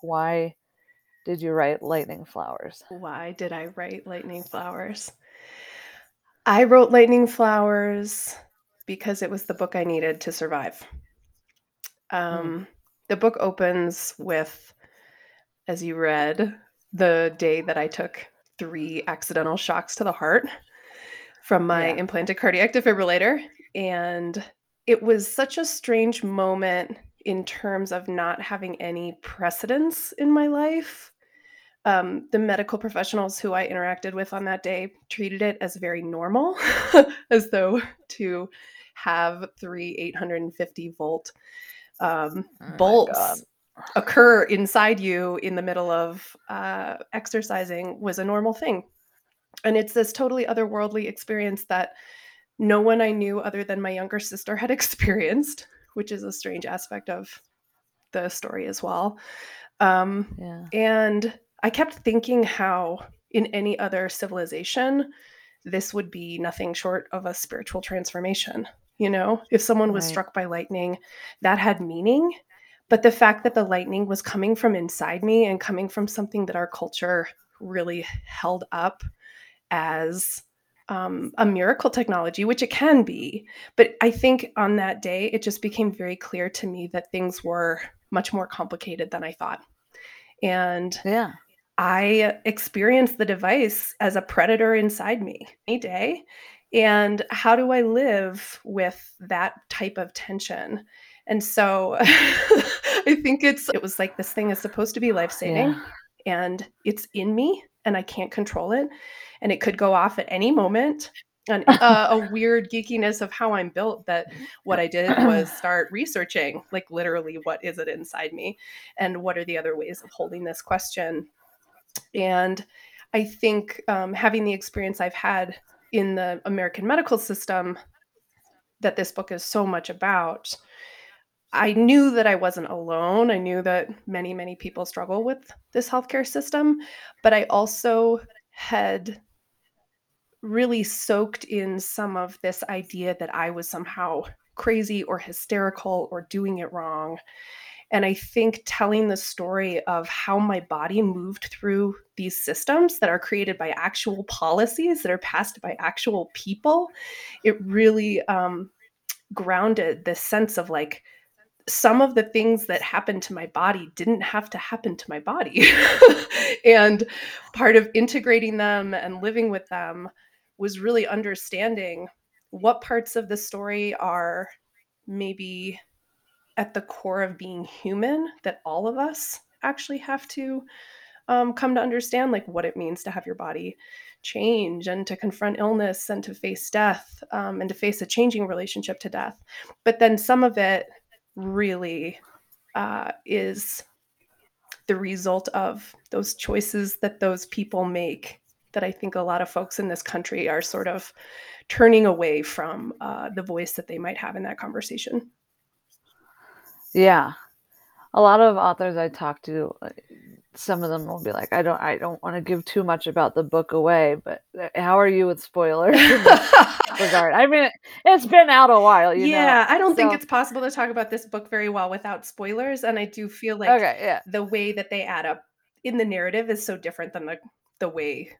why did you write Lightning Flowers? Why did I write Lightning Flowers? I wrote Lightning Flowers because it was the book I needed to survive. Um, mm. The book opens with, as you read, the day that I took three accidental shocks to the heart from my yeah. implanted cardiac defibrillator. And it was such a strange moment in terms of not having any precedence in my life um, the medical professionals who I interacted with on that day treated it as very normal, as though to have three 850 volt um, oh bolts occur inside you in the middle of uh, exercising was a normal thing. And it's this totally otherworldly experience that no one I knew other than my younger sister had experienced, which is a strange aspect of the story as well. Um, yeah. And I kept thinking how in any other civilization, this would be nothing short of a spiritual transformation. You know, if someone was right. struck by lightning, that had meaning. But the fact that the lightning was coming from inside me and coming from something that our culture really held up as um, a miracle technology, which it can be. But I think on that day, it just became very clear to me that things were much more complicated than I thought. And yeah. I experienced the device as a predator inside me any day. And how do I live with that type of tension? And so I think it's it was like this thing is supposed to be life-saving yeah. and it's in me and I can't control it and it could go off at any moment. And uh, a weird geekiness of how I'm built that what I did was start researching like literally what is it inside me and what are the other ways of holding this question and I think um, having the experience I've had in the American medical system that this book is so much about, I knew that I wasn't alone. I knew that many, many people struggle with this healthcare system, but I also had really soaked in some of this idea that I was somehow crazy or hysterical or doing it wrong. And I think telling the story of how my body moved through these systems that are created by actual policies that are passed by actual people, it really um, grounded this sense of like, some of the things that happened to my body didn't have to happen to my body. and part of integrating them and living with them was really understanding what parts of the story are maybe at the core of being human that all of us actually have to um, come to understand like what it means to have your body change and to confront illness and to face death um, and to face a changing relationship to death but then some of it really uh, is the result of those choices that those people make that i think a lot of folks in this country are sort of turning away from uh, the voice that they might have in that conversation yeah. A lot of authors I talk to, some of them will be like, I don't I don't want to give too much about the book away, but uh, how are you with spoilers regard? I mean, it's been out a while, yeah, know? I don't so, think it's possible to talk about this book very well without spoilers, and I do feel like okay, yeah. the way that they add up in the narrative is so different than the the way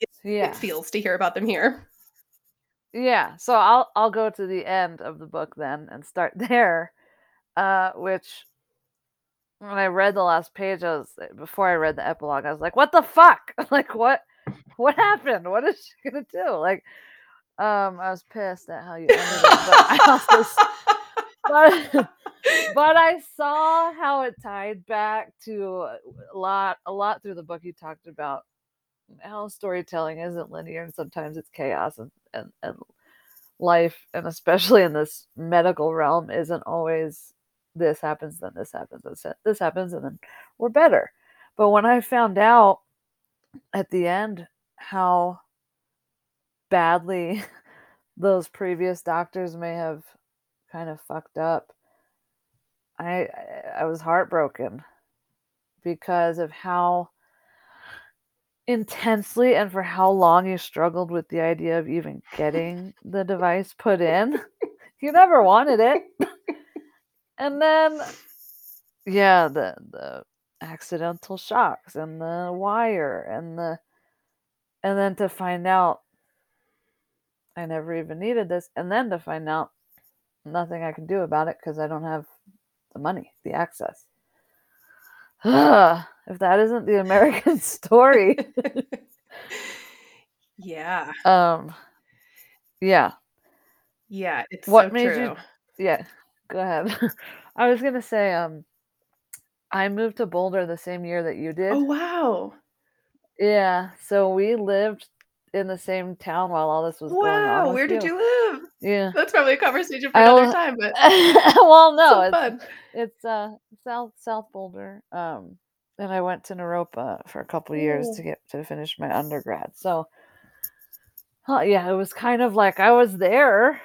it, yeah. it feels to hear about them here. Yeah, so I'll I'll go to the end of the book then and start there uh, which when I read the last page, I was eh, before I read the epilogue, I was like, "What the fuck? like, what? What happened? What is she gonna do?" Like, um, I was pissed at how you ended it, but I also, but, but I saw how it tied back to a lot, a lot through the book. You talked about how storytelling isn't linear, and sometimes it's chaos, and and and life, and especially in this medical realm, isn't always this happens, then this happens, this, happens, and then we're better. But when I found out at the end how badly those previous doctors may have kind of fucked up, I I was heartbroken because of how intensely and for how long you struggled with the idea of even getting the device put in. you never wanted it and then yeah the the accidental shocks and the wire and the and then to find out I never even needed this and then to find out nothing I can do about it because I don't have the money, the access. if that isn't the American story. yeah. Um yeah. Yeah, it's What so made true. you Yeah, go ahead. I was going to say um I moved to Boulder the same year that you did. Oh wow. Yeah, so we lived in the same town while all this was going on Wow, where did you. you live? Yeah. That's probably a conversation for another time, but well, no, so it's it's, uh, South South Boulder, um, and I went to Naropa for a couple years Ooh. to get to finish my undergrad, so Huh, yeah, it was kind of like I was there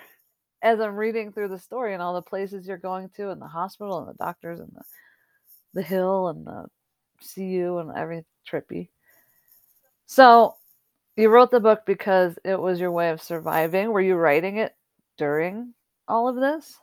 as I'm reading through the story and all the places you're going to and the hospital and the doctors and the the hill and the CU and every trippy. So, you wrote the book because it was your way of surviving. Were you writing it during all of this?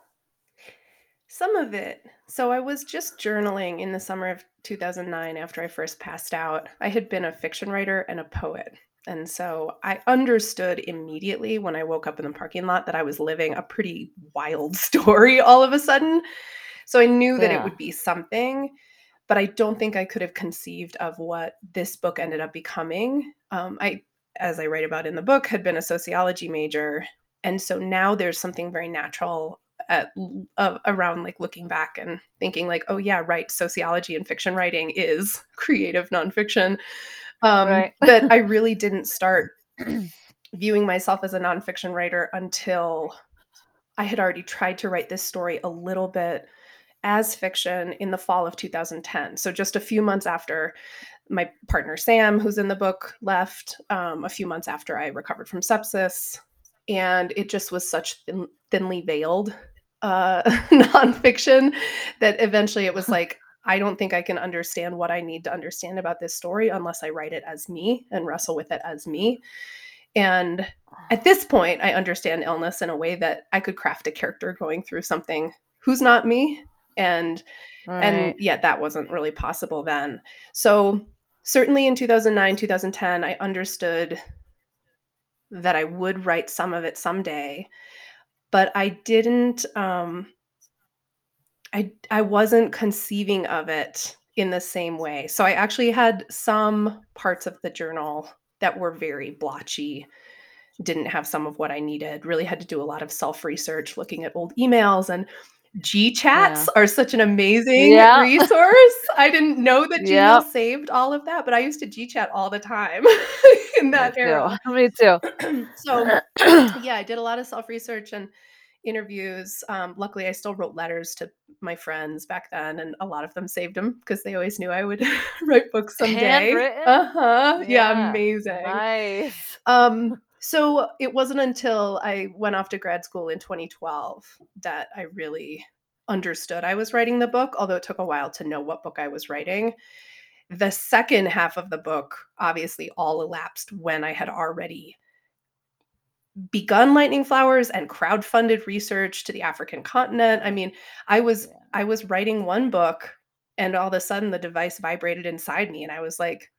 Some of it. So I was just journaling in the summer of 2009 after I first passed out. I had been a fiction writer and a poet. And so I understood immediately when I woke up in the parking lot that I was living a pretty wild story all of a sudden. So I knew that it would be something, but I don't think I could have conceived of what this book ended up becoming. Um, I, as I write about in the book, had been a sociology major. And so now there's something very natural at, uh, around like looking back and thinking like, oh yeah, right, sociology and fiction writing is creative nonfiction. Um, Right. but I really didn't start viewing myself as a nonfiction writer until I had already tried to write this story a little bit as fiction in the fall of 2010. So just a few months after my partner Sam, who's in the book, left, um, a few months after I recovered from sepsis, and it just was such thin, thinly veiled uh, nonfiction that eventually it was like. I don't think I can understand what I need to understand about this story unless I write it as me and wrestle with it as me. And at this point, I understand illness in a way that I could craft a character going through something who's not me. And and yet that wasn't really possible then. So certainly in 2009, 2010, I understood that I would write some of it someday, but I didn't um I I wasn't conceiving of it in the same way. So I actually had some parts of the journal that were very blotchy, didn't have some of what I needed, really had to do a lot of self-research, looking at old emails and Gchats Yeah. are such an amazing Yeah. resource. I didn't know that Gmail Yep. saved all of that, but I used to G chat all the time in Me that too. Me too. So yeah, I did a lot of self-research and interviews. Um, luckily, I still wrote letters to my friends back then, and a lot of them saved them because they always knew I would write books someday. Handwritten? Uh-huh. Yeah, Yeah. amazing. Nice. Um, so it wasn't until I went off to grad school in 2012 that I really understood I was writing the book, although it took a while to know what book I was writing. The second half of the book obviously all elapsed when I had already begun lightning flowers and crowdfunded research to the African continent. I mean, I was Yeah. I was writing one book and all of a sudden the device vibrated inside me and I was like,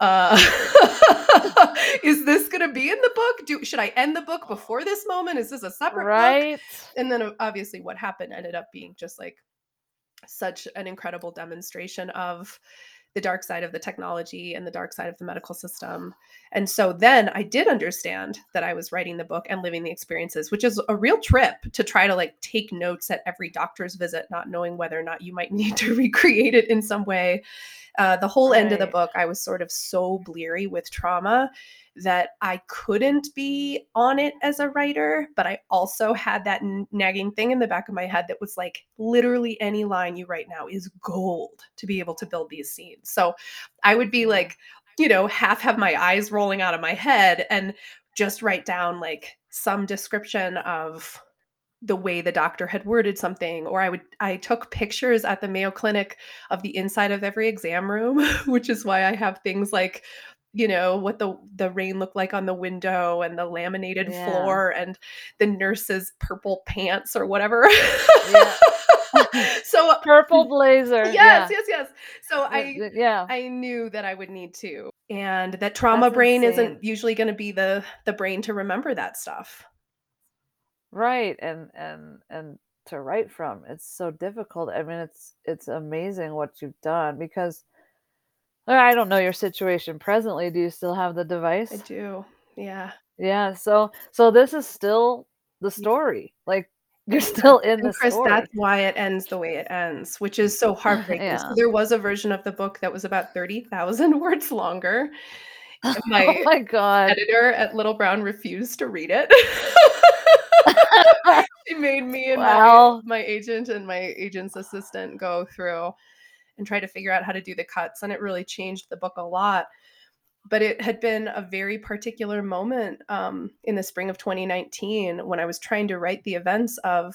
uh is this going to be in the book? Do should I end the book before this moment? Is this a separate book? Right? And then uh, obviously what happened ended up being just like such an incredible demonstration of the dark side of the technology and the dark side of the medical system. And so then I did understand that I was writing the book and living the experiences, which is a real trip to try to like take notes at every doctor's visit, not knowing whether or not you might need to recreate it in some way. Uh, the whole end of the book, I was sort of so bleary with trauma that I couldn't be on it as a writer, but I also had that n- nagging thing in the back of my head that was like, literally any line you write now is gold to be able to build these scenes. So I would be like, you know, half have my eyes rolling out of my head and just write down like some description of the way the doctor had worded something or i would i took pictures at the mayo clinic of the inside of every exam room which is why i have things like you know what the the rain looked like on the window and the laminated Yeah. floor and the nurse's purple pants or whatever Yeah. so Purple blazer. yes, yeah. yes, yes. So Uh, I yeah. I knew that I would need to. And that trauma That's brain insane. isn't usually going to be the the brain to remember that stuff. Right. And and and to write from. It's so difficult. I mean, it's it's amazing what you've done because I don't know your situation presently. Do you still have the device? I do. Yeah. Yeah. So so this is still the story. Like you're still in the Chris, story. that's why it ends the way it ends, which is so heartbreaking. Yeah. So there was a version of the book that was about 30,000 words longer. And oh my my god. editor at Little Brown refused to read it. she made me and Wow. my, my agent and my agent's assistant go through and try to figure out how to do the cuts. And it really changed the book a lot. But it had been a very particular moment um, in the spring of 2019 when I was trying to write the events of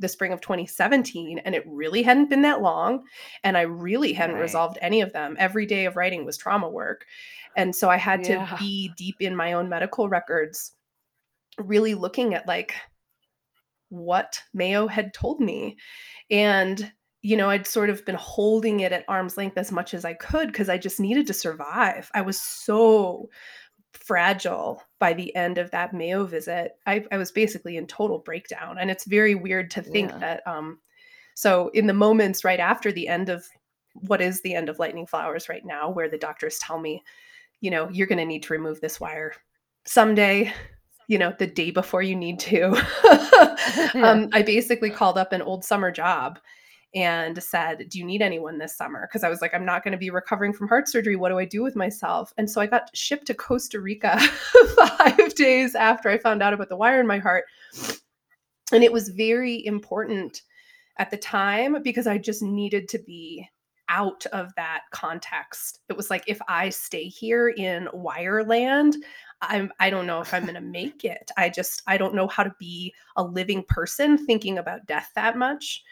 the spring of 2017 and it really hadn't been that long and i really hadn't Right. resolved any of them every day of writing was trauma work and so i had Yeah. to be deep in my own medical records really looking at like what mayo had told me and you know i'd sort of been holding it at arm's length as much as i could because i just needed to survive i was so fragile by the end of that Mayo visit. I, I was basically in total breakdown. And it's very weird to think Yeah. that um so in the moments right after the end of what is the end of lightning flowers right now, where the doctors tell me, you know, you're gonna need to remove this wire someday, you know, the day before you need to. Um, I basically called up an old summer job and said, Do you need anyone this summer? Because I was like, I'm not going to be recovering from heart surgery. What do I do with myself? And so I got shipped to Costa Rica five days after I found out about the wire in my heart. And it was very important at the time because I just needed to be out of that context. It was like, if I stay here in Wireland, I'm, I don't know if I'm going to make it. I just, I don't know how to be a living person thinking about death that much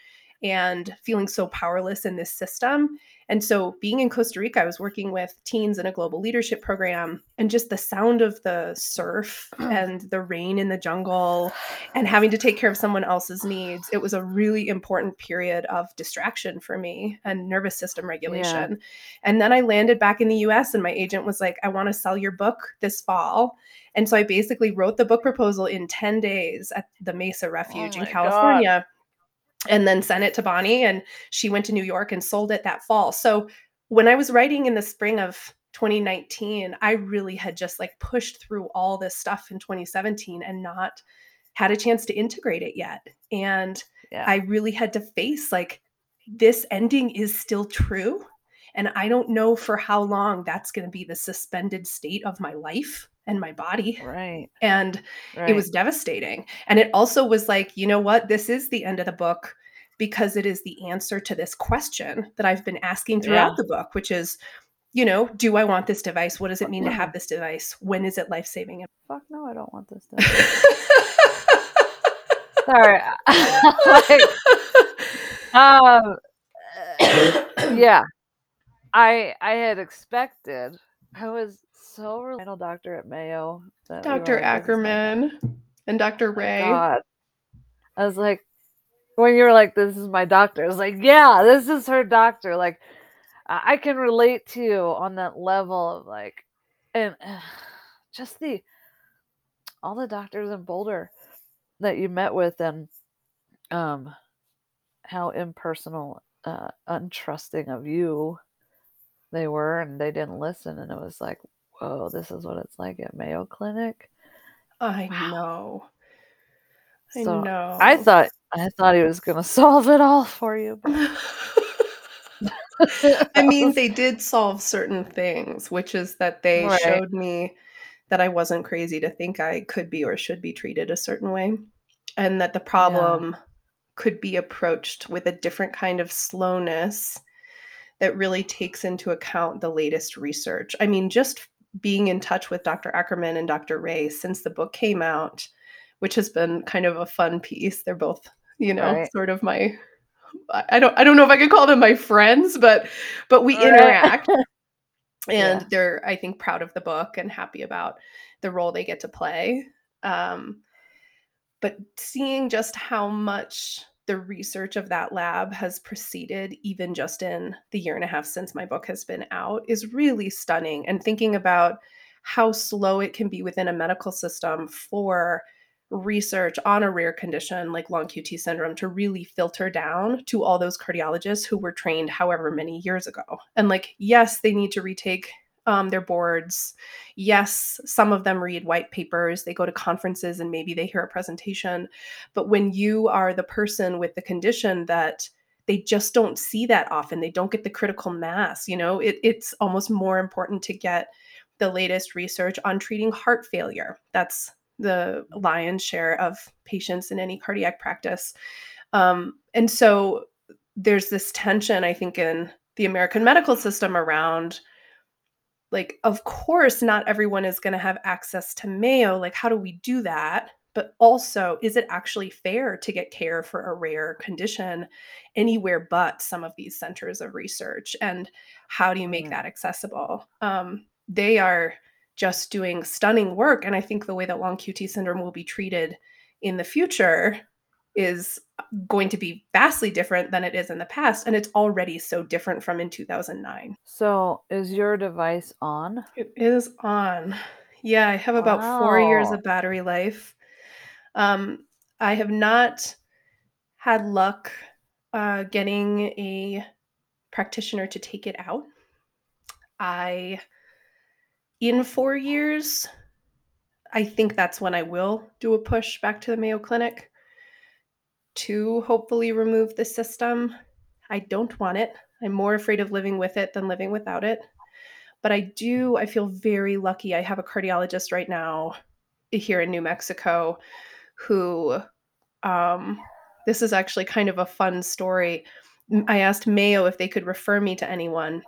and feeling so powerless in this system. And so, being in Costa Rica, I was working with teens in a global leadership program, and just the sound of the surf and the rain in the jungle and having to take care of someone else's needs. It was a really important period of distraction for me and nervous system regulation. And then I landed back in the US, and my agent was like, I want to sell your book this fall. And so I basically wrote the book proposal in 10 days at the Mesa oh Refuge in California. God. And then sent it to Bonnie and she went to New York and sold it that fall. So when I was writing in the spring of 2019, I really had just like pushed through all this stuff in 2017 and not had a chance to integrate it yet. And Yeah. I really had to face like this ending is still true and I don't know for how long that's going to be the suspended state of my life and my body. right. And Right. it was devastating. And it also was like, you know what? This is the end of the book because it is the answer to this question that I've been asking throughout Yeah. the book, which is, you know, do I want this device? What does it mean to have this device? When is it life saving? fuck no, I don't want this done. Sorry. like, um yeah. I I had expected I was so reliable doctor at Mayo. Dr. like, "This is my Ackerman and Dr. Ray. God. I was like, when you were like, "This is my doctor," I was like, "Yeah, this is her doctor." Like, I can relate to you on that level of like, and just the all the doctors in Boulder that you met with, and um, how impersonal, uh, untrusting of you they were, and they didn't listen, and it was like, whoa, this is what it's like at Mayo Clinic. I Wow. know. I So know. I thought I thought he was gonna solve it all for you. but- I mean, they did solve certain things, which is that they Right. showed me that I wasn't crazy to think I could be or should be treated a certain way, and that the problem could be approached with a different kind of slowness that really takes into account the latest research. I mean, just being in touch with Dr. Ackerman and Dr. Ray since the book came out, which has been kind of a fun piece. They're both, you know, Right. sort of my I don't I don't know if I could call them my friends, but but we interact and Yeah. they're I think proud of the book and happy about the role they get to play. Um but seeing just how much the research of that lab has proceeded even just in the year and a half since my book has been out is really stunning and thinking about how slow it can be within a medical system for research on a rare condition like long QT syndrome to really filter down to all those cardiologists who were trained however many years ago. And like, yes, they need to retake um, their boards. Yes, some of them read white papers, they go to conferences and maybe they hear a presentation. But when you are the person with the condition that they just don't see that often, they don't get the critical mass, you know, it, it's almost more important to get the latest research on treating heart failure. That's the lion's share of patients in any cardiac practice. Um, and so there's this tension, I think, in the American medical system around like, of course, not everyone is going to have access to Mayo. Like, how do we do that? But also, is it actually fair to get care for a rare condition anywhere but some of these centers of research? And how do you make mm-hmm. that accessible? Um, they are just doing stunning work. And I think the way that long QT syndrome will be treated in the future is going to be vastly different than it is in the past. And it's already so different from in 2009. So, is your device on? It is on. Yeah, I have about wow. four years of battery life. Um, I have not had luck uh, getting a practitioner to take it out. I in four years, I think that's when I will do a push back to the Mayo Clinic to hopefully remove the system. I don't want it. I'm more afraid of living with it than living without it. But I do, I feel very lucky. I have a cardiologist right now here in New Mexico who, um, this is actually kind of a fun story. I asked Mayo if they could refer me to anyone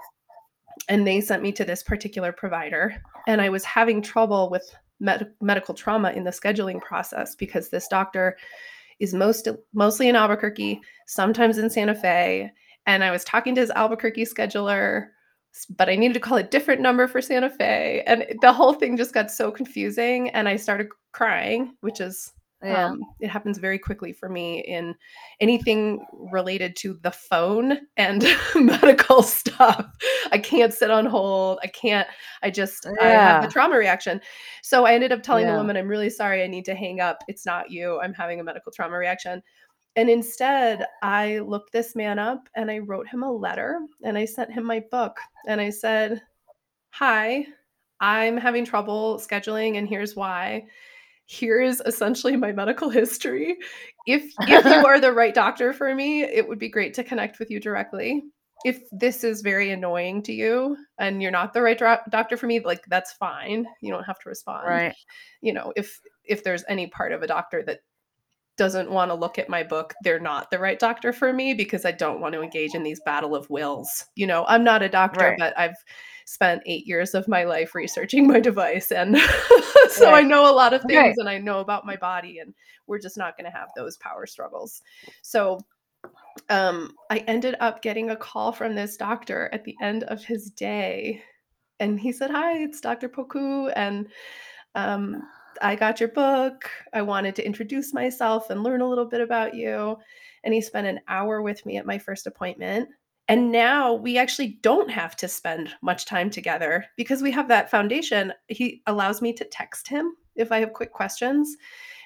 and they sent me to this particular provider and i was having trouble with med- medical trauma in the scheduling process because this doctor is most mostly in albuquerque sometimes in santa fe. And i was talking to his albuquerque scheduler but i needed to call a different number for santa fe. And the whole thing just got so confusing and i started crying which is yeah. Um, it happens very quickly for me in anything related to the phone and medical stuff. I can't sit on hold. I can't, I just, yeah. I have the trauma reaction. So I ended up telling yeah. the woman, I'm really sorry. I need to hang up. It's not you. I'm having a medical trauma reaction. And instead, I looked this man up and I wrote him a letter and I sent him my book. And I said, Hi, I'm having trouble scheduling, and here's why here is essentially my medical history. If if you are the right doctor for me, it would be great to connect with you directly. If this is very annoying to you and you're not the right doctor for me, like that's fine. You don't have to respond. Right. You know, if if there's any part of a doctor that doesn't want to look at my book, they're not the right doctor for me because I don't want to engage in these battle of wills. You know, I'm not a doctor, right. but I've spent eight years of my life researching my device. And so right. I know a lot of things right. and I know about my body, and we're just not going to have those power struggles. So um, I ended up getting a call from this doctor at the end of his day. And he said, Hi, it's Dr. Poku. And um, I got your book. I wanted to introduce myself and learn a little bit about you. And he spent an hour with me at my first appointment. And now we actually don't have to spend much time together because we have that foundation. He allows me to text him if I have quick questions.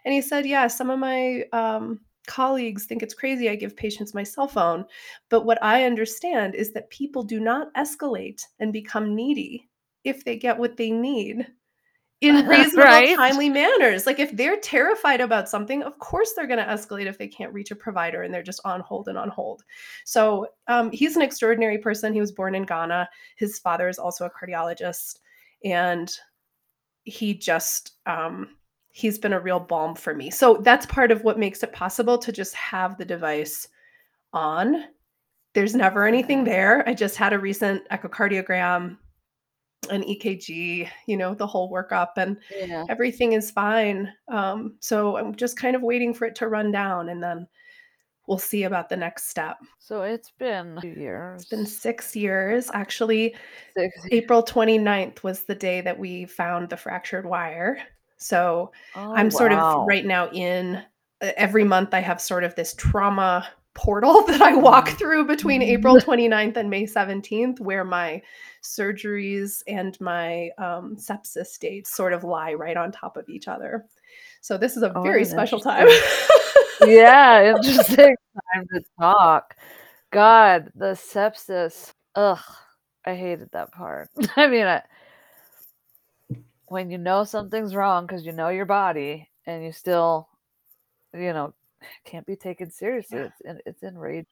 And he said, Yeah, some of my um, colleagues think it's crazy I give patients my cell phone. But what I understand is that people do not escalate and become needy if they get what they need in reasonable, right? timely manners. Like if they're terrified about something, of course they're going to escalate if they can't reach a provider and they're just on hold and on hold. So um, he's an extraordinary person. He was born in Ghana. His father is also a cardiologist, and he just um, he's been a real balm for me. So that's part of what makes it possible to just have the device on. There's never anything there. I just had a recent echocardiogram an EKG, you know, the whole workup and yeah. everything is fine. Um, so I'm just kind of waiting for it to run down and then we'll see about the next step. So it's been two years. It's been six years. Actually, six. April 29th was the day that we found the fractured wire. So oh, I'm sort wow. of right now in every month I have sort of this trauma portal that I walk Mm. through between April 29th and May 17th, where my surgeries and my um, sepsis dates sort of lie right on top of each other. So this is a Oh, very special time. Yeah, interesting time to talk. God, the sepsis. Ugh, I hated that part. I mean, I when you know something's wrong because you know your body and you still, you know, can't be taken seriously. Yeah. It's it's enraging.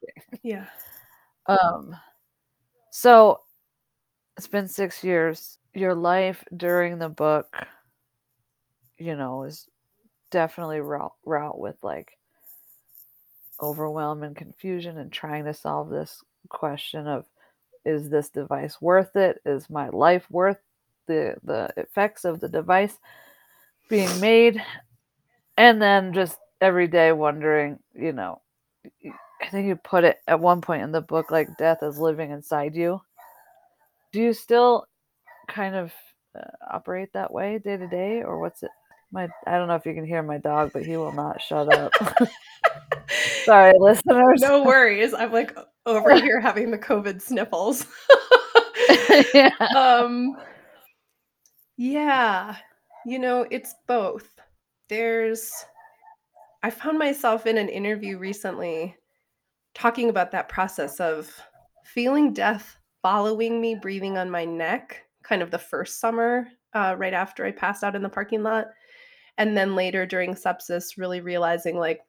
yeah. Um, so it's been 6 years. Your life during the book, you know, is definitely route route with, like, overwhelm and confusion and trying to solve this question of, "Is this device worth it? Is my life worth the the effects of the device being made?" And then just every day wondering, you know, I think you put it at one point in the book, like, death is living inside you. Do you still kind of, uh, operate that way day to day, or what's it my I don't know if you can hear my dog, but he will not shut up. Sorry, listeners. No worries. I'm like over here having the COVID sniffles. Yeah. um yeah you know it's both there's i found myself in an interview recently talking about that process of feeling death following me breathing on my neck kind of the first summer uh, right after i passed out in the parking lot. And then later during sepsis really realizing like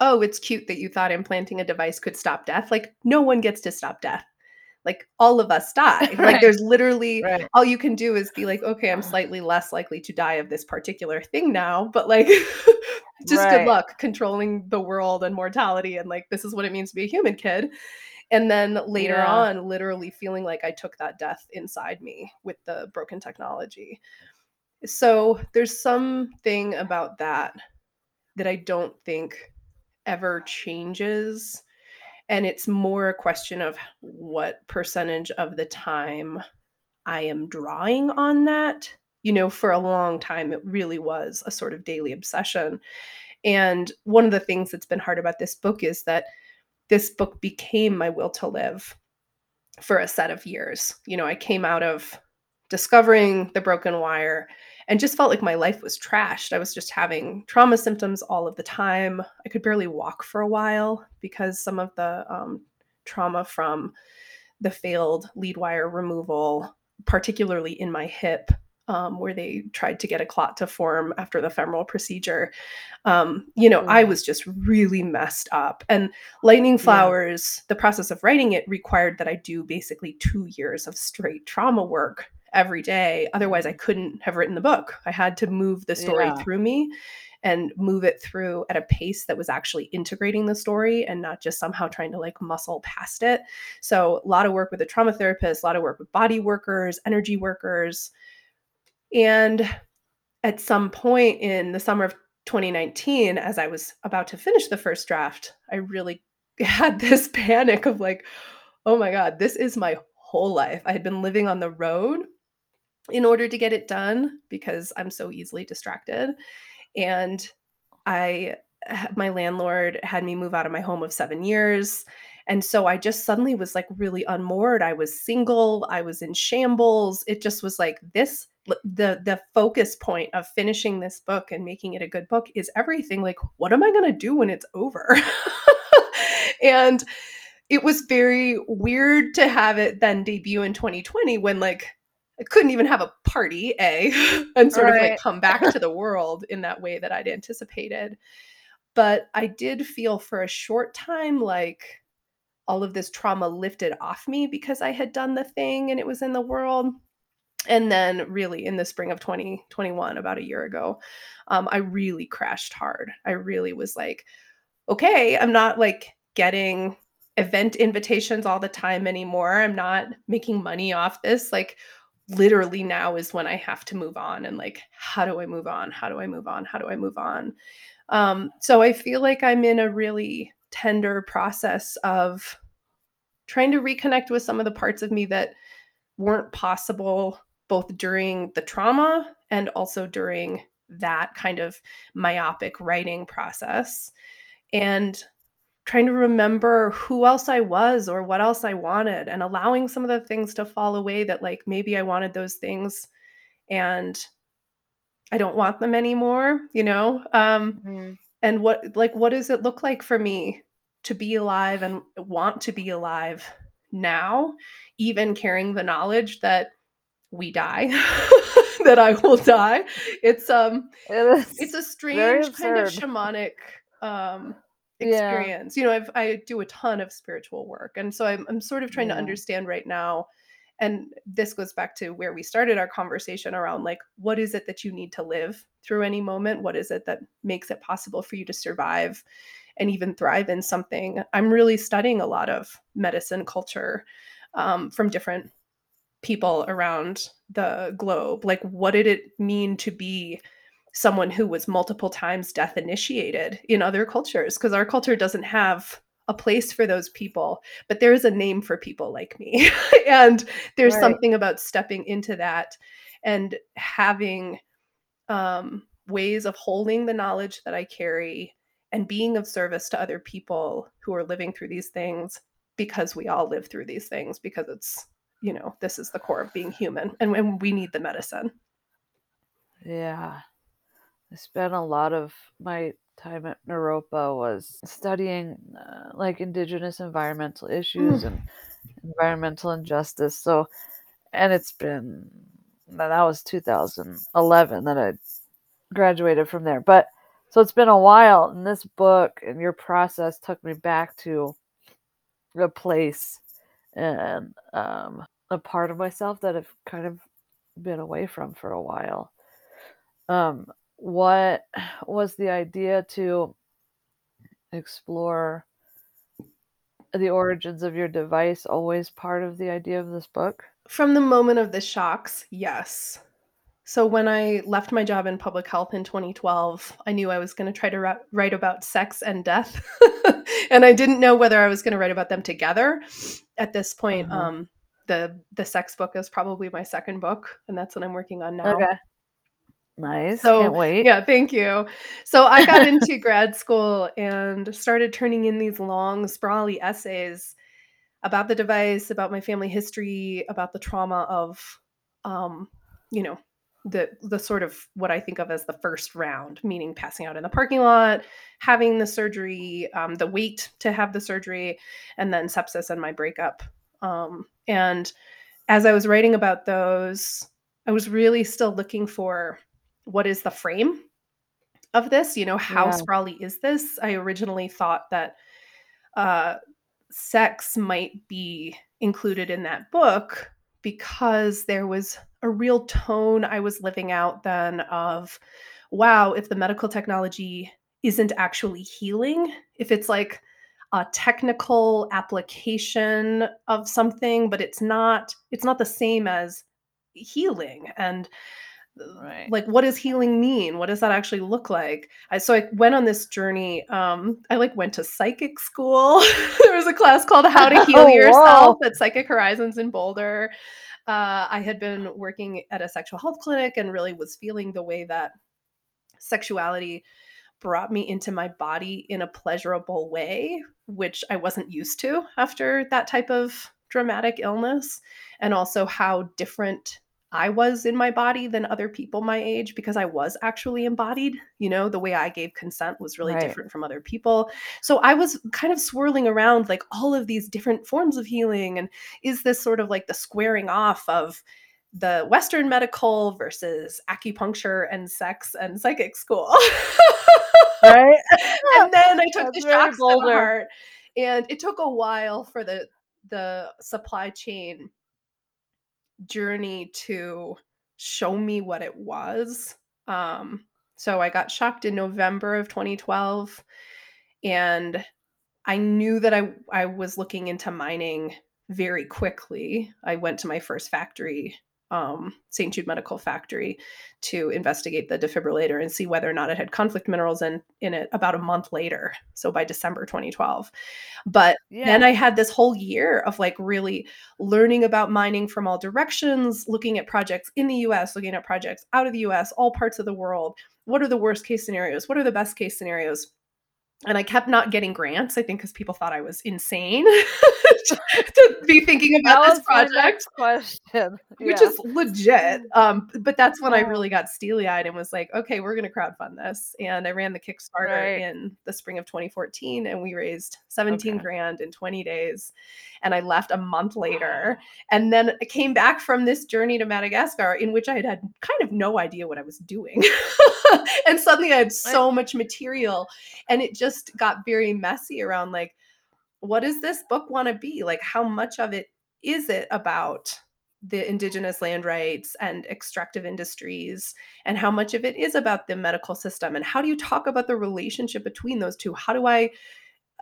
oh it's cute that you thought implanting a device could stop death. Like no one gets to stop death like all of us die. Like there's literally Right. all you can do is be like, okay, I'm slightly less likely to die of this particular thing now, but like just good luck controlling the world and mortality and like this is what it means to be a human kid. And then later Yeah. on, literally feeling like I took that death inside me with the broken technology. So there's something about that that I don't think ever changes and it's more a question of what percentage of the time I am drawing on that. You know, for a long time, it really was a sort of daily obsession. And one of the things that's been hard about this book is that this book became my will to live for a set of years. You know, I came out of discovering the broken wire and just felt like my life was trashed. I was just having trauma symptoms all of the time. I could barely walk for a while because some of the um, trauma from the failed lead wire removal, particularly in my hip, um, where they tried to get a clot to form after the femoral procedure. Um, you know, I was just really messed up. And Lightning Yeah. Flowers, the process of writing it required that I do basically two years of straight trauma work every day. Otherwise, I couldn't have written the book. I had to move the story Yeah. through me and move it through at a pace that was actually integrating the story and not just somehow trying to like muscle past it. So, a lot of work with a trauma therapist, a lot of work with body workers, energy workers. And at some point in the summer of 2019, as I was about to finish the first draft, I really had this panic of like, oh my God, this is my whole life. I had been living on the road in order to get it done because I'm so easily distracted. And I, my landlord had me move out of my home of seven years. And so I just suddenly was like really unmoored. I was single, I was in shambles. It just was like this the the focus point of finishing this book and making it a good book is everything like what am I going to do when it's over? and it was very weird to have it then debut in 2020 when like I couldn't even have a party, A, and sort of like come back to the world in that way that I'd anticipated. But I did feel for a short time like all of this trauma lifted off me because I had done the thing and it was in the world. And then, really, in the spring of 2021, about a year ago, um, I really crashed hard. I really was like, okay, I'm not like getting event invitations all the time anymore. I'm not making money off this. Like, literally, now is when I have to move on. And like, how do I move on? How do I move on? How do I move on? Um, so I feel like I'm in a really tender process of trying to reconnect with some of the parts of me that weren't possible both during the trauma and also during that kind of myopic writing process and trying to remember who else I was or what else I wanted and allowing some of the things to fall away that like maybe I wanted those things and I don't want them anymore, you know? Um Mm-hmm. and what like what does it look like for me to be alive and want to be alive now, even carrying the knowledge that we die, that I will die. It's um It it's a strange kind of shamanic um Yeah. experience. You know, I've I do a ton of spiritual work. And so I'm I'm sort of trying to understand right now and this goes back to where we started our conversation around like what is it that you need to live through any moment? What is it that makes it possible for you to survive and even thrive in something? I'm really studying a lot of medicine culture um, from different people around the globe. Like, what did it mean to be someone who was multiple times death initiated in other cultures? Because our culture doesn't have a place for those people, but there is a name for people like me. and there's Right. something about stepping into that and having um, ways of holding the knowledge that I carry and being of service to other people who are living through these things because we all live through these things because it's you know this is the core of being human and when we need the medicine Yeah. I spent a lot of my time at Naropa was studying uh, like indigenous environmental issues Mm. and environmental injustice. So, and it's been that was 2011 that I graduated from there. But so it's been a while, and this book and your process took me back to a place and um, a part of myself that I've kind of been away from for a while. Um, what was the idea to explore the origins of your device always part of the idea of this book? from the moment of the shocks yes so when i left my job in public health in 2012 i knew i was going to try to ri- write about sex and death and i didn't know whether i was going to write about them together at this point Uh-huh. um the the sex book is probably my second book and that's what i'm working on now Okay. Nice. So, Can't wait. Yeah, thank you. So I got into grad school and started turning in these long, sprawly essays about the device, about my family history, about the trauma of, um, you know, the the sort of what I think of as the first round, meaning passing out in the parking lot, having the surgery, um, the wait to have the surgery, and then sepsis and my breakup. Um, and as I was writing about those, I was really still looking for what is the frame of this? You know, how Yeah. sprawly is this? I originally thought that uh, sex might be included in that book because there was a real tone I was living out then of, wow, if the medical technology isn't actually healing, if it's like a technical application of something, but it's not, it's not the same as healing. And Right. like what does healing mean? What does that actually look like? I, so i went on this journey um i like went to psychic school. There was a class called how to heal Oh, yourself whoa. at psychic horizons in boulder. Uh, i had been working at a sexual health clinic and really was feeling the way that sexuality brought me into my body in a pleasurable way which i wasn't used to after that type of dramatic illness and also how different I was in my body than other people my age because I was actually embodied. You know, the way I gave consent was really Right. different from other people. So I was kind of swirling around like all of these different forms of healing. And is this sort of like the squaring off of the Western medical versus acupuncture and sex and psychic school? Right? and then I took the shocks to Boulder. heart. And it took a while for the the supply chain journey to show me what it was. Um, so I got shocked in November of 2012, and I knew that I I was looking into mining very quickly. I went to my first factory um, St. Jude Medical Factory to investigate the defibrillator and see whether or not it had conflict minerals in, in it about a month later. So by December 2012. But yeah. then I had this whole year of like really learning about mining from all directions, looking at projects in the US, looking at projects out of the US, all parts of the world. What are the worst case scenarios? What are the best case scenarios? And I kept not getting grants. I think because people thought I was insane to be thinking about this project. question, which is legit. Um, but that's when I really got steely eyed and was like, okay, we're going to crowdfund this. And I ran the Kickstarter right. in the spring of 2014, and we raised 17 okay. grand in 20 days. And I left a month later, and then I came back from this journey to Madagascar, in which I had had kind of no idea what I was doing. and suddenly I had so much material, and it just just got very messy around like what does this book want to be? Like how much of it is it about the indigenous land rights and extractive industries? And how much of it is about the medical system? And how do you talk about the relationship between those two? How do i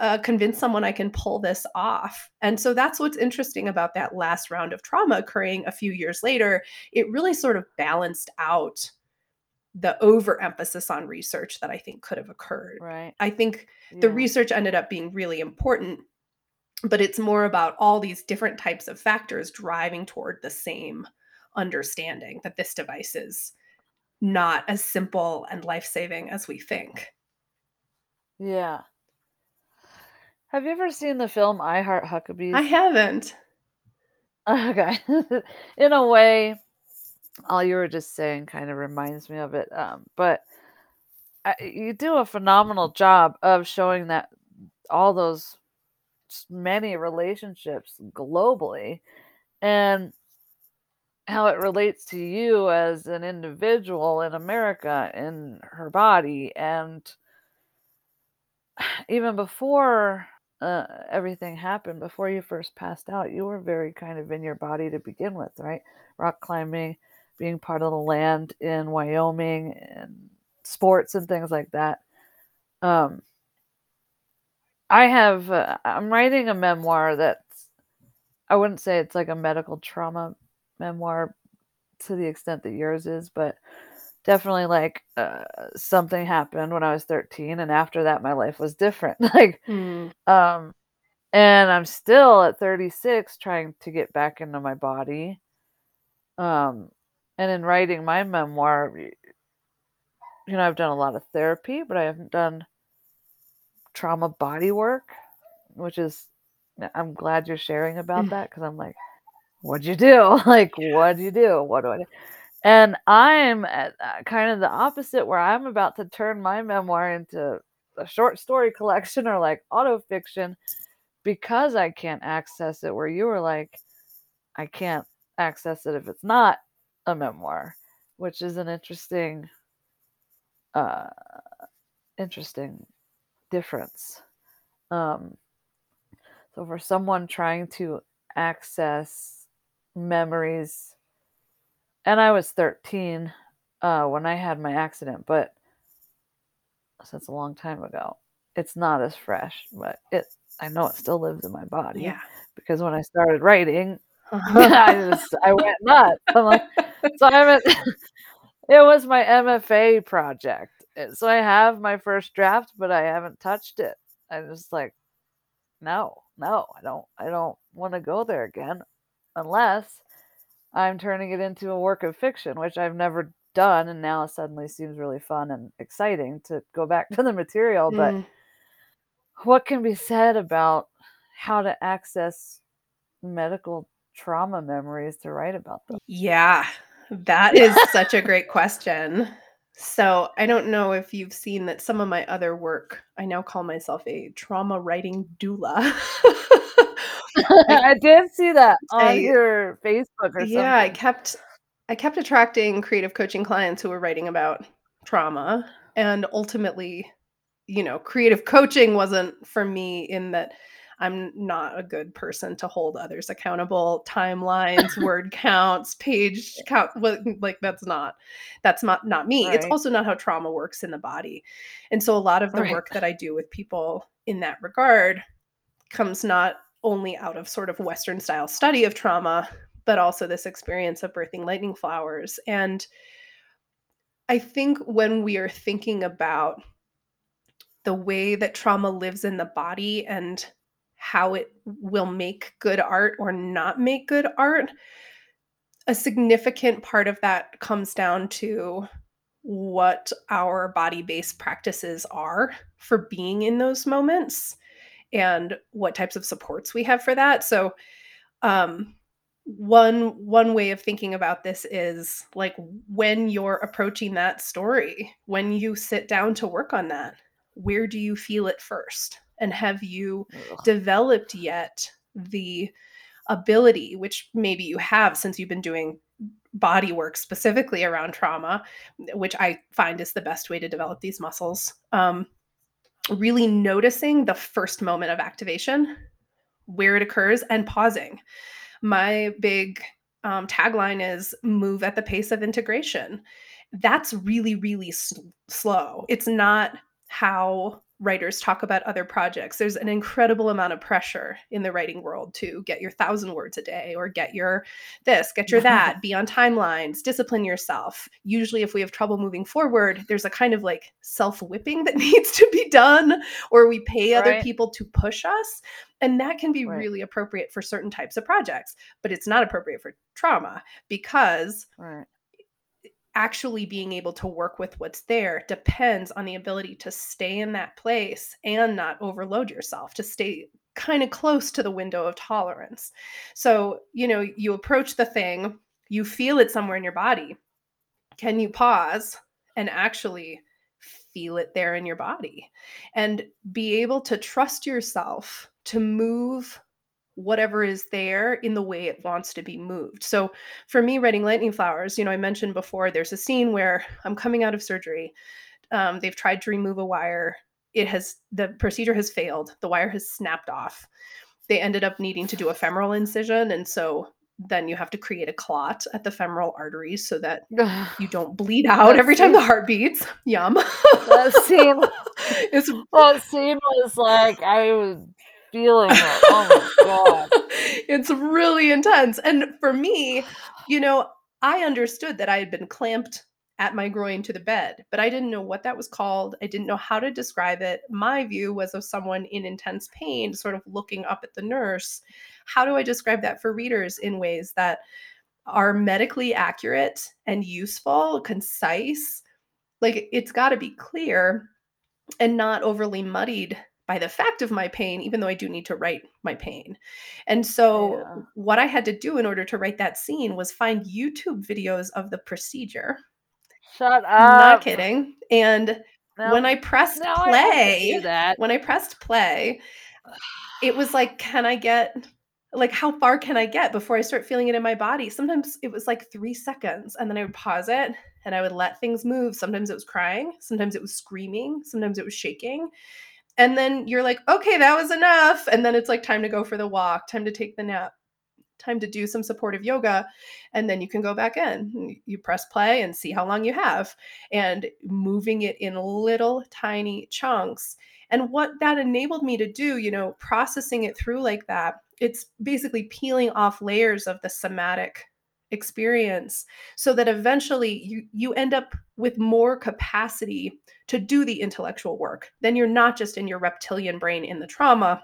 uh, convince someone i can pull this off? And so that's what's interesting about that last round of trauma occurring a few years later. It really sort of balanced out the overemphasis on research that I think could have occurred. Right. I think yeah. the research ended up being really important, but it's more about all these different types of factors driving toward the same understanding that this device is not as simple and life-saving as we think. Yeah. Have you ever seen the film I Heart Huckabees? I haven't. Okay. In a way, all you were just saying kind of reminds me of it. Um, but I, you do a phenomenal job of showing that all those many relationships globally and how it relates to you as an individual in America in her body and even before uh, everything happened before you first passed out you were very kind of in your body to begin with right rock climbing being part of the land in Wyoming and sports and things like that. Um, I have, uh, I'm writing a memoir that's, I wouldn't say it's like a medical trauma memoir to the extent that yours is, but definitely like uh, something happened when I was 13, and after that, my life was different. like, mm. um, and I'm still at 36 trying to get back into my body. Um, and in writing my memoir, you know, I've done a lot of therapy, but I haven't done trauma body work, which is, I'm glad you're sharing about mm. that because I'm like, what'd you do? like, what'd you do? What do I do? And I'm at uh, kind of the opposite where I'm about to turn my memoir into a short story collection or like auto fiction because I can't access it. Where you were like, I can't access it if it's not a memoir, which is an interesting, uh, interesting difference. Um, so for someone trying to access memories, and I was 13 uh, when I had my accident, but since a long time ago, it's not as fresh, but it I know it still lives in my body. Yeah. Because when I started writing, I just I went nuts. I'm like, so I haven't. it was my MFA project, so I have my first draft, but I haven't touched it. I'm just like, no, no, I don't, I don't want to go there again, unless I'm turning it into a work of fiction, which I've never done, and now suddenly seems really fun and exciting to go back to the material. Mm. But what can be said about how to access medical trauma memories to write about them? Yeah, that is such a great question. So, I don't know if you've seen that some of my other work, I now call myself a trauma writing doula. I did see that on I, your Facebook or something. yeah, I kept I kept attracting creative coaching clients who were writing about trauma and ultimately, you know, creative coaching wasn't for me in that I'm not a good person to hold others accountable. Timelines, word counts, page count, like that's not that's not not me. Right. It's also not how trauma works in the body. And so a lot of the right. work that I do with people in that regard comes not only out of sort of western style study of trauma, but also this experience of birthing lightning flowers. And I think when we are thinking about the way that trauma lives in the body and how it will make good art or not make good art, a significant part of that comes down to what our body based practices are for being in those moments and what types of supports we have for that. So, um, one one way of thinking about this is like when you're approaching that story when you sit down to work on that where do you feel it first and have you Ugh. developed yet the ability which maybe you have since you've been doing body work specifically around trauma which i find is the best way to develop these muscles um, really noticing the first moment of activation where it occurs and pausing my big um, tagline is move at the pace of integration. That's really, really sl- slow. It's not how writers talk about other projects. There's an incredible amount of pressure in the writing world to get your thousand words a day or get your this, get your that, be on timelines, discipline yourself. Usually, if we have trouble moving forward, there's a kind of like self whipping that needs to be done, or we pay other right. people to push us. And that can be right. really appropriate for certain types of projects, but it's not appropriate for trauma because right actually being able to work with what's there depends on the ability to stay in that place and not overload yourself, to stay kind of close to the window of tolerance. So, you know, you approach the thing, you feel it somewhere in your body. Can you pause and actually feel it there in your body and be able to trust yourself to move whatever is there in the way it wants to be moved. So for me, writing Lightning Flowers, you know, I mentioned before there's a scene where I'm coming out of surgery. Um, they've tried to remove a wire. It has, the procedure has failed. The wire has snapped off. They ended up needing to do a femoral incision. And so then you have to create a clot at the femoral arteries so that you don't bleed out every time the heart beats. Yum. that scene, it's, that scene was like, I was feeling it. Oh my god. it's really intense. And for me, you know, I understood that I had been clamped at my groin to the bed, but I didn't know what that was called. I didn't know how to describe it. My view was of someone in intense pain, sort of looking up at the nurse. How do I describe that for readers in ways that are medically accurate and useful, concise? Like it's got to be clear and not overly muddied by the fact of my pain, even though I do need to write my pain. And so, yeah. what I had to do in order to write that scene was find YouTube videos of the procedure. Shut up. Not kidding. And no, when I pressed no, play, I when I pressed play, it was like, can I get like how far can I get before I start feeling it in my body? Sometimes it was like three seconds, and then I would pause it and I would let things move. Sometimes it was crying, sometimes it was screaming, sometimes it was shaking and then you're like okay that was enough. And then it's like time to go for the walk time to take the nap time to do some supportive yoga. And then you can go back in you press play and see how long you have and moving it in little tiny chunks. And what that enabled me to do you know processing it through like that it's basically peeling off layers of the somatic experience so that eventually you you end up with more capacity to do the intellectual work. Then you're not just in your reptilian brain in the trauma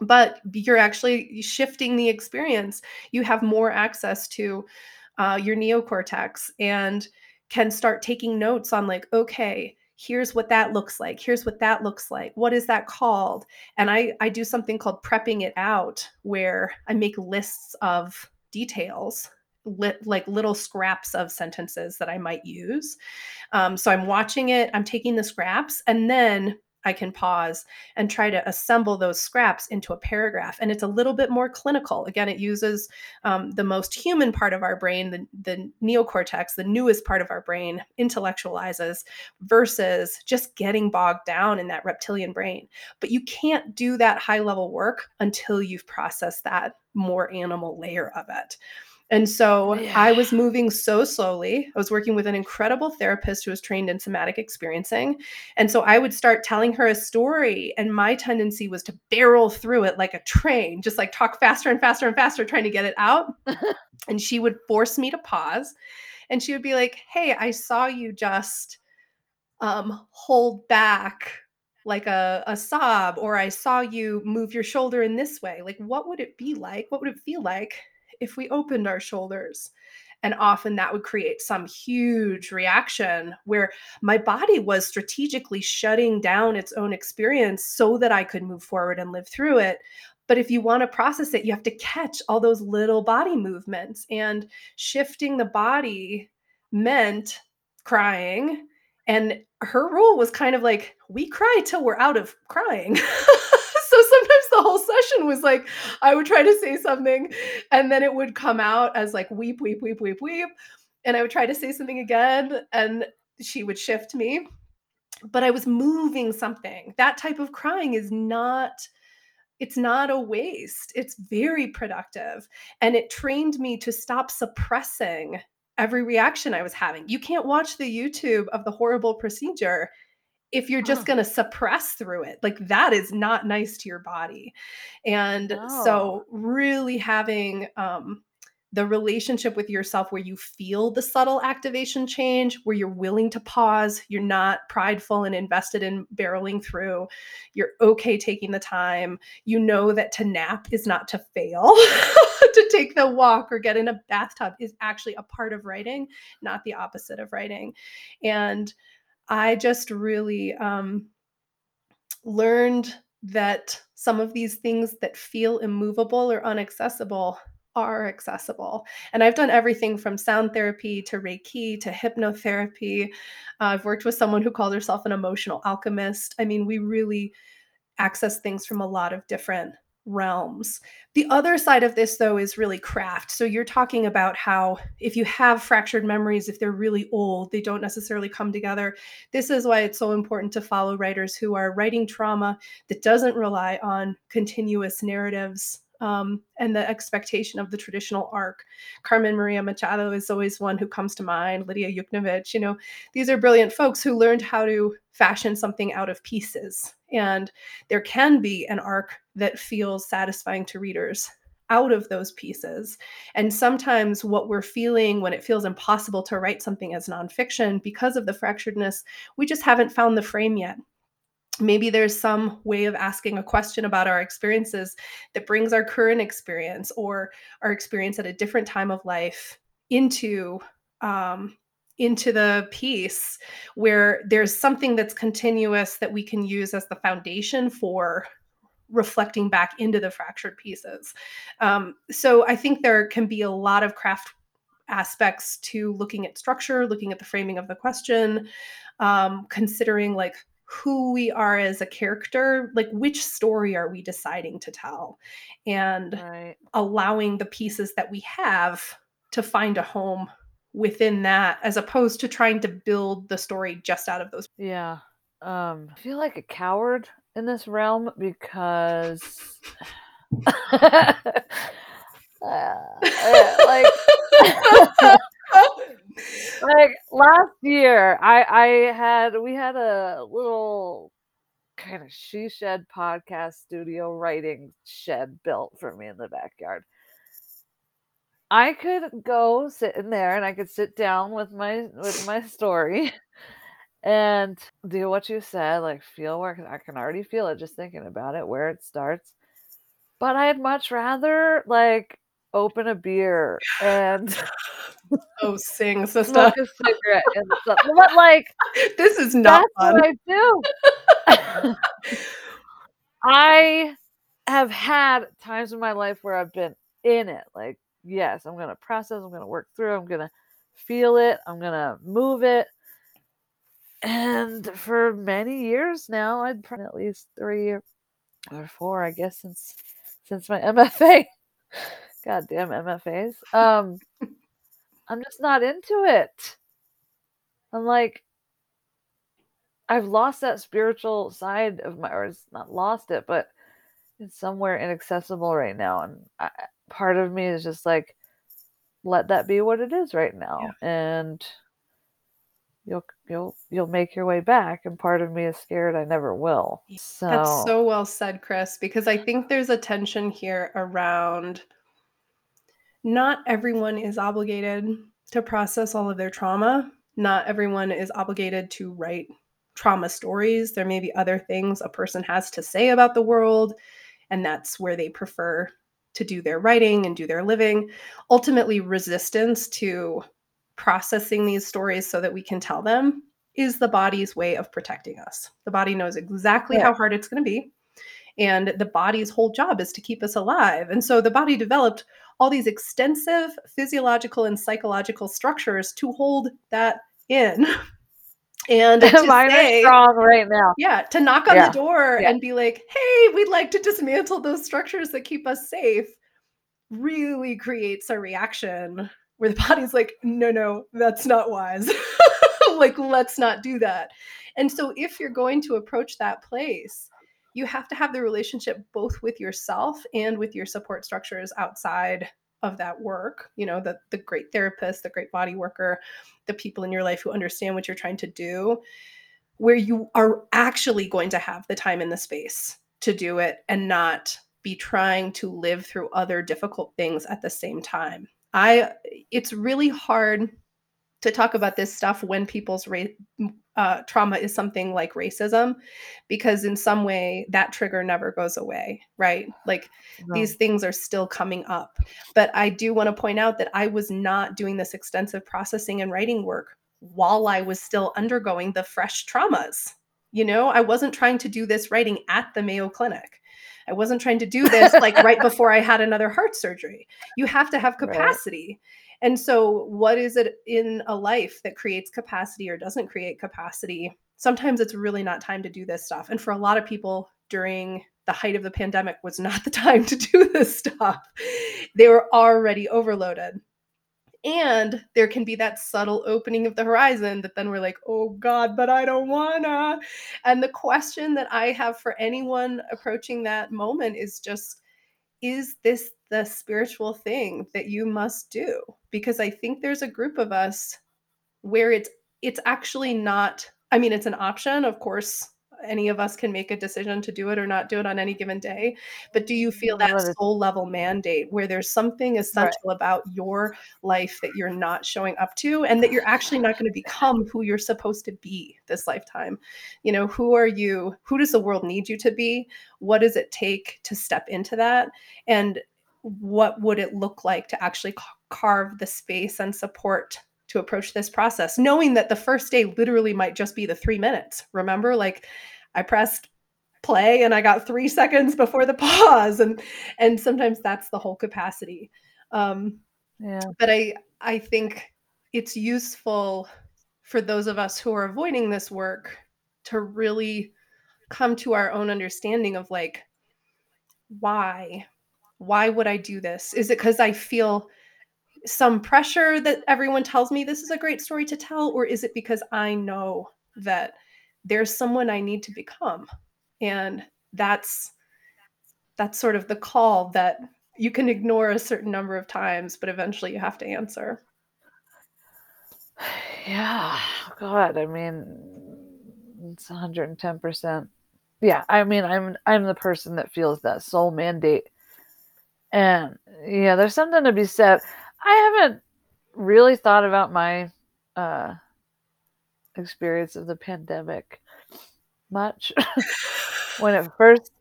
but you're actually shifting the experience. You have more access to uh, your neocortex and can start taking notes on like okay here's what that looks like here's what that looks like what is that called? And i i do something called prepping it out where i make lists of details like little scraps of sentences that I might use. Um, so I'm watching it, I'm taking the scraps, and then I can pause and try to assemble those scraps into a paragraph. And it's a little bit more clinical. Again, it uses um, the most human part of our brain, the, the neocortex, the newest part of our brain, intellectualizes versus just getting bogged down in that reptilian brain. But you can't do that high level work until you've processed that more animal layer of it. And so Yeah. I was moving so slowly. I was working with an incredible therapist who was trained in somatic experiencing. And so I would start telling her a story, and my tendency was to barrel through it like a train, just like talk faster and faster and faster, trying to get it out. and she would force me to pause. And she would be like, Hey, I saw you just um, hold back like a, a sob, or I saw you move your shoulder in this way. Like, what would it be like? What would it feel like if we opened our shoulders? And often that would create some huge reaction where my body was strategically shutting down its own experience so that I could move forward and live through it. But if you want to process it, you have to catch all those little body movements. And shifting the body meant crying. And her rule was kind of like, we cry till we're out of crying. the whole session was like, I would try to say something and then it would come out as like weep, weep, weep, weep, weep. And I would try to say something again and she would shift me. But I was moving something. That type of crying is not it's not a waste. It's very productive. And it trained me to stop suppressing every reaction I was having. You can't watch the YouTube of the horrible procedure if you're just Oh. going to suppress through it. Like that is not nice to your body. And No. so really having um the relationship with yourself where you feel the subtle activation change, where you're willing to pause, you're not prideful and invested in barreling through, you're okay taking the time, you know that to nap is not to fail, to take the walk or get in a bathtub is actually a part of writing, not the opposite of writing. And I just really um, learned that some of these things that feel immovable or inaccessible are accessible. And I've done everything from sound therapy to Reiki to hypnotherapy. Uh, I've worked with someone who called herself an emotional alchemist. I mean, we really access things from a lot of different realms. The other side of this, though, is really craft. So you're talking about how if you have fractured memories, if they're really old, they don't necessarily come together. This is why it's so important to follow writers who are writing trauma that doesn't rely on continuous narratives um, and the expectation of the traditional arc. Carmen Maria Machado is always one who comes to mind, Lidia Yuknavitch. You know, these are brilliant folks who learned how to fashion something out of pieces. And there can be an arc that feels satisfying to readers out of those pieces. And sometimes what we're feeling when it feels impossible to write something as nonfiction because of the fracturedness, we just haven't found the frame yet maybe there's some way of asking a question about our experiences that brings our current experience or our experience at a different time of life into um, into the piece where there's something that's continuous that we can use as the foundation for reflecting back into the fractured pieces. Um, so i think there can be a lot of craft aspects to looking at structure looking at the framing of the question um, considering like who we are as a character like which story are we deciding to tell and Right. allowing the pieces that we have to find a home within that as opposed to trying to build the story just out of those Yeah. Um, I feel like a coward in this realm because uh, like like last year I I had we had a little kind of she shed podcast studio writing shed built for me in the backyard. I could go sit in there and I could sit down with my with my story and do what you said, like feel where I can already feel it just thinking about it, where it starts. But I'd much rather like open a beer and oh sing sister smoke a cigarette and stuff. But like this is not that's fun what I do. I have had times in my life where I've been in it. Like, yes, I'm gonna process, I'm gonna work through, I'm gonna feel it, I'm gonna move it. And for many years now, I'd probably at least three or four, I guess, since since my MFA. Goddamn MFAs. Um, I'm just not into it. I'm like, I've lost that spiritual side of my, or it's not lost it, but it's somewhere inaccessible right now. And I, part of me is just like, let that be what it is right now yeah. and you'll you'll you'll make your way back and part of me is scared I never will. So That's so well said, Chris, because I think there's a tension here around not everyone is obligated to process all of their trauma. Not everyone is obligated to write trauma stories. There may be other things a person has to say about the world, and that's where they prefer to do their writing and do their living. Ultimately, resistance to processing these stories so that we can tell them is the body's way of protecting us. The body knows exactly yeah. how hard it's going to be. And the body's whole job is to keep us alive. And so the body developed all these extensive physiological and psychological structures to hold that in. And to Mine say, strong right now. Yeah, to knock on yeah. the door yeah. and be like, "Hey, we'd like to dismantle those structures that keep us safe," really creates a reaction where the body's like, "No, no, that's not wise. like, let's not do that." And so, if you're going to approach that place, you have to have the relationship both with yourself and with your support structures outside of that work you know the the great therapist the great body worker the people in your life who understand what you're trying to do where you are actually going to have the time and the space to do it and not be trying to live through other difficult things at the same time. I it's really hard to talk about this stuff when people's ra- uh, trauma is something like racism, because in some way that trigger never goes away, right? Like these things are still coming up. But I do want to point out that I was not doing this extensive processing and writing work while I was still undergoing the fresh traumas. You know, I wasn't trying to do this writing at the Mayo Clinic. I wasn't trying to do this like right before I had another heart surgery. You have to have capacity. Right. And so, what is it in a life that creates capacity or doesn't create capacity? Sometimes it's really not time to do this stuff. And for a lot of people during the height of the pandemic was not the time to do this stuff. They were already overloaded. And there can be that subtle opening of the horizon that then we're like, oh God, but I don't wanna. And the question that I have for anyone approaching that moment is just, is this the spiritual thing that you must do? Because I think there's a group of us where it's it's actually not I mean it's an option, of course, any of us can make a decision to do it or not do it on any given day. But do you feel that soul level mandate where there's something essential right. about your life that you're not showing up to and that you're actually not going to become who you're supposed to be this lifetime? You know, who are you? Who does the world need you to be? What does it take to step into that? And what would it look like to actually carve the space and support to approach this process, knowing that the first day literally might just be the three minutes. Remember, like I pressed play and I got three seconds before the pause, and and sometimes that's the whole capacity. Um, yeah. But I I think it's useful for those of us who are avoiding this work to really come to our own understanding of like why why would I do this? Is it because I feel some pressure that everyone tells me this is a great story to tell or is it because i know that there's someone i need to become. And that's that's sort of the call that you can ignore a certain number of times but eventually you have to answer. Yeah god i mean it's 110% yeah i mean i'm i'm the person that feels that soul mandate. And yeah there's something to be said. I haven't really thought about my uh, experience of the pandemic much. when it first,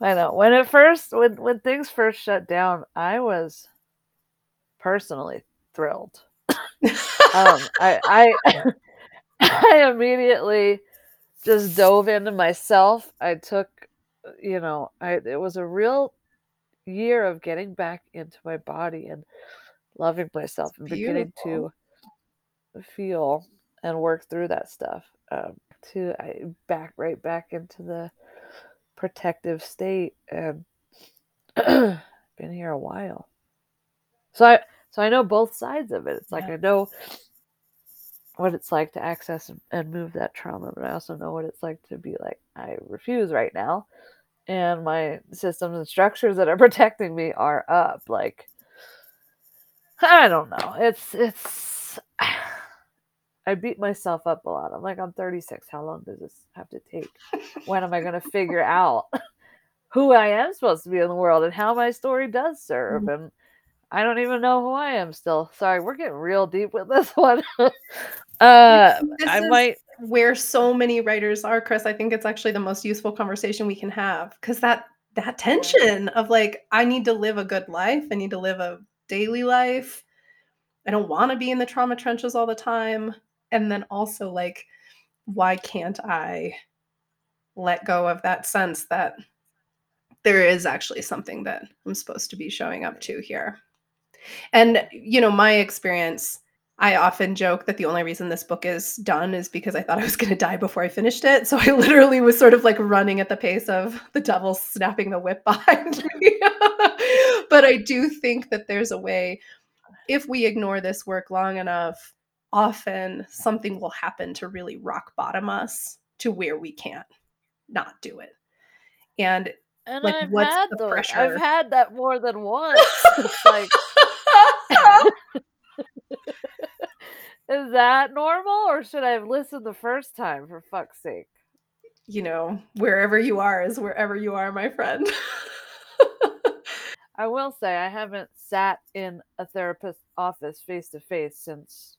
I know when it first when when things first shut down, I was personally thrilled. um, I I I immediately just dove into myself. I took, you know, I it was a real year of getting back into my body and loving myself and beginning to feel and work through that stuff um, to I, back right back into the protective state and been here a while so i so i know both sides of it it's like yeah. i know what it's like to access and, and move that trauma but i also know what it's like to be like i refuse right now and my systems and structures that are protecting me are up like I don't know. It's it's I beat myself up a lot. I'm like, I'm 36. How long does this have to take? when am I going to figure out who I am supposed to be in the world and how my story does serve? Mm-hmm. And I don't even know who I am still. Sorry, we're getting real deep with this one. uh, this I might where so many writers are, Chris. I think it's actually the most useful conversation we can have because that that tension of like, I need to live a good life. I need to live a daily life. I don't want to be in the trauma trenches all the time. And then also like, why can't I let go of that sense that there is actually something that I'm supposed to be showing up to here? And, you know, my experience, I often joke that the only reason this book is done is because I thought I was going to die before I finished it. So I literally was sort of like running at the pace of the devil snapping the whip behind me. but I do think that there's a way, if we ignore this work long enough, often something will happen to really rock bottom us to where we can't not do it. And and like, I've what's had the those. pressure? I've had that more than once. it's like, is that normal, or should I have listened the first time? For fuck's sake! You know, wherever you are is wherever you are, my friend. I will say I haven't sat in a therapist's office face to face since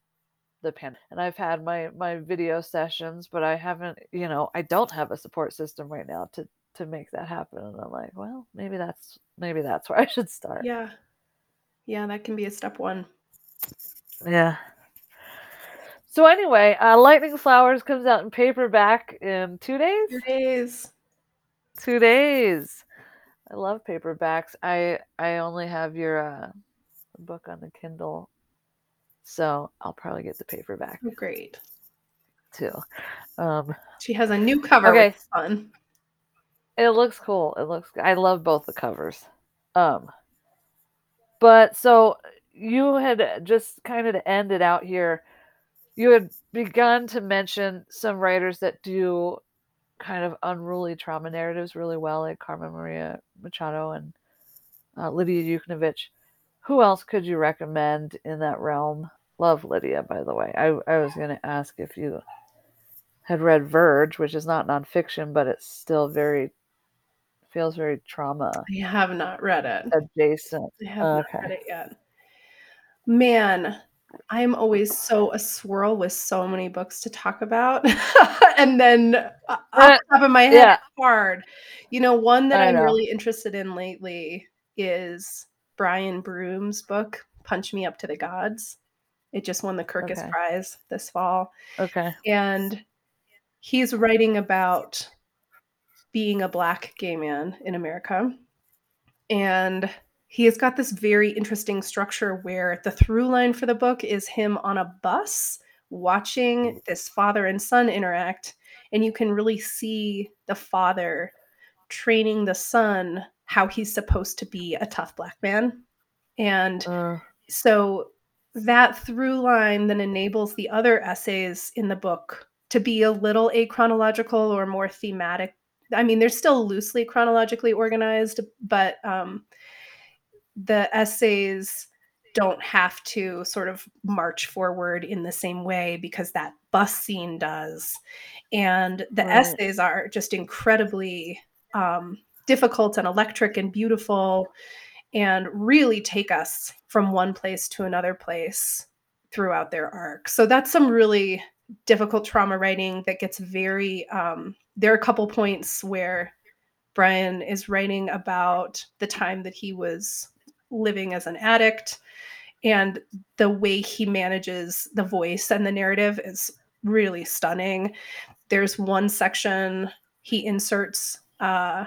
the pandemic. And I've had my my video sessions, but I haven't, you know, I don't have a support system right now to to make that happen. And I'm like, well, maybe that's maybe that's where I should start. Yeah. Yeah, that can be a step one. Yeah. So anyway, uh, Lightning Flowers comes out in paperback in two days. Two days. Two days. I love paperbacks. I I only have your uh, book on the Kindle, so I'll probably get the paperback. Oh, great. Too. Um, she has a new cover. Okay. Fun. It looks cool. It looks. I love both the covers. Um, but so you had just kind of ended out here. You had begun to mention some writers that do kind of unruly trauma narratives really well, like Carmen Maria Machado and uh, Lidia Yuknavitch. Who else could you recommend in that realm? Love Lidia, by the way. I, I was going to ask if you had read Verge, which is not nonfiction, but it's still very feels very trauma. I have not read it. Adjacent. I have okay. not read it yet. Man, I'm always so a swirl with so many books to talk about. and then uh, off the top of my head, yeah. hard. You know, one that I I'm know. really interested in lately is Brian Broome's book, Punch Me Up to the Gods. It just won the Kirkus okay. Prize this fall. Okay. And he's writing about being a black gay man in America. And he has got this very interesting structure where the through line for the book is him on a bus watching hmm. this father and son interact. And you can really see the father training the son how he's supposed to be a tough black man. And uh. so that through line then enables the other essays in the book to be a little achronological or more thematic I mean, they're still loosely chronologically organized, but um, the essays don't have to sort of march forward in the same way because that bus scene does. And the right. essays are just incredibly um, difficult and electric and beautiful and really take us from one place to another place throughout their arc. So that's some really difficult trauma writing that gets very um, there are a couple points where Brian is writing about the time that he was living as an addict and the way he manages the voice and the narrative is really stunning. There's one section he inserts uh,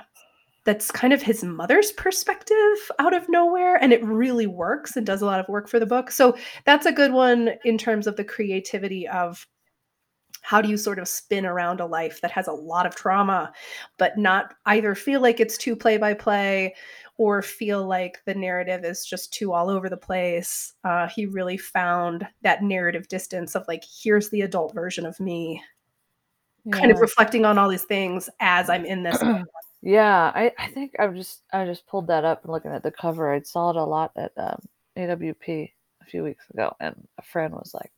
that's kind of his mother's perspective out of nowhere, and it really works and does a lot of work for the book. So that's a good one in terms of the creativity of how do you sort of spin around a life that has a lot of trauma but not either feel like it's too play by play or feel like the narrative is just too all over the place uh, he really found that narrative distance of like here's the adult version of me yeah. kind of reflecting on all these things as i'm in this yeah I, I think i've just i just pulled that up and looking at the cover i saw it a lot at um, awp a a few weeks ago, and a friend was like,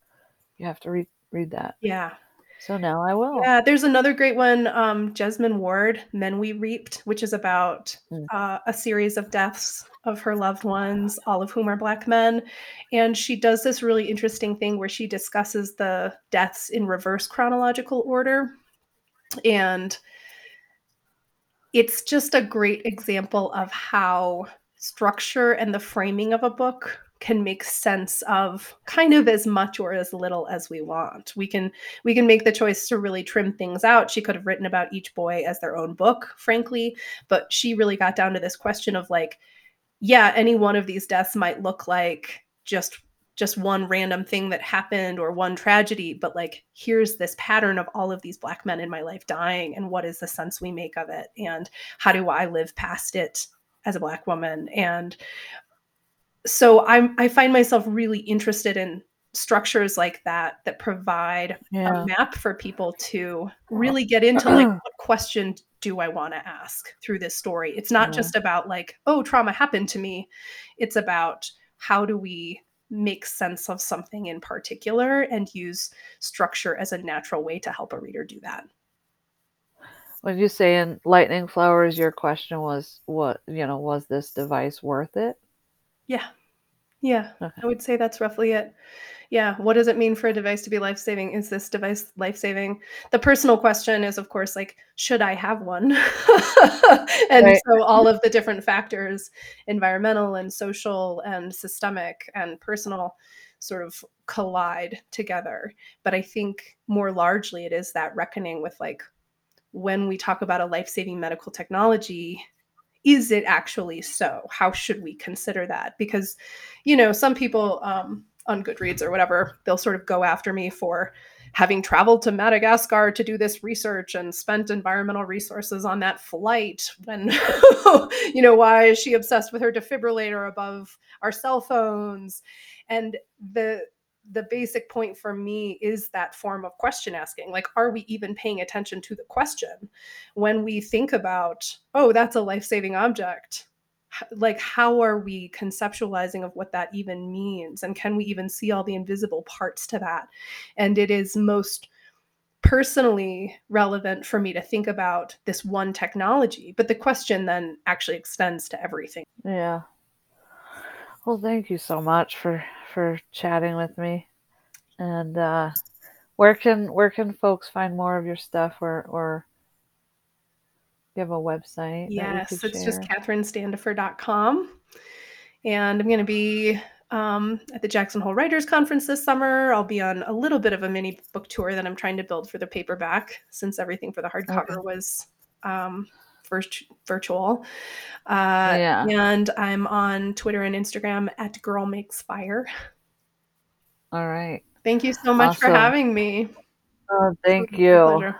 "You have to read read that." Yeah. So now I will. Yeah, there's another great one, um, Jesmyn Ward, Men We Reaped, which is about Mm. uh, a series of deaths of her loved ones, all of whom are Black men. And she does this really interesting thing where she discusses the deaths in reverse chronological order. And it's just a great example of how structure and the framing of a book can make sense of kind of as much or as little as we want. We can we can make the choice to really trim things out. She could have written about each boy as their own book, frankly, but she really got down to this question of like yeah, any one of these deaths might look like just just one random thing that happened or one tragedy, but like here's this pattern of all of these black men in my life dying and what is the sense we make of it and how do I live past it as a black woman and so I'm I find myself really interested in structures like that that provide Yeah. a map for people to really get into like what question do I want to ask through this story. It's not Yeah. just about like, oh, trauma happened to me. It's about how do we make sense of something in particular and use structure as a natural way to help a reader do that. When you say in lightning flowers, your question was what you know was this device worth it? Yeah. Yeah. Okay. I would say that's roughly it. Yeah. What does it mean for a device to be life saving? Is this device life saving? The personal question is, of course, like, should I have one? and Right. so all of the different factors environmental and social and systemic and personal sort of collide together. But I think more largely it is that reckoning with like when we talk about a life saving medical technology, is it actually so? How should we consider that? Because, you know, some people um, on Goodreads or whatever, they'll sort of go after me for having traveled to Madagascar to do this research and spent environmental resources on that flight. And, you know, why is she obsessed with her defibrillator above our cell phones? And the the basic point for me is that form of question asking. Like are we even paying attention to the question? When we think about oh that's a life-saving object like how are we conceptualizing of what that even means? And can we even see all the invisible parts to that? And it is most personally relevant for me to think about this one technology but the question then actually extends to everything. Yeah. Well, thank you so much for for chatting with me. And uh where can where can folks find more of your stuff or or you have a website Yes, it's just share? katherinestandefer.com. And I'm going to be um, at the Jackson Hole Writers Conference this summer. I'll be on a little bit of a mini book tour that I'm trying to build for the paperback since everything for the hardcover Okay. was um, first virtual. Uh, Yeah. And I'm on Twitter and Instagram at Girl Makes Fire. All right. Thank you so much for having me. Oh, thank you. pleasure.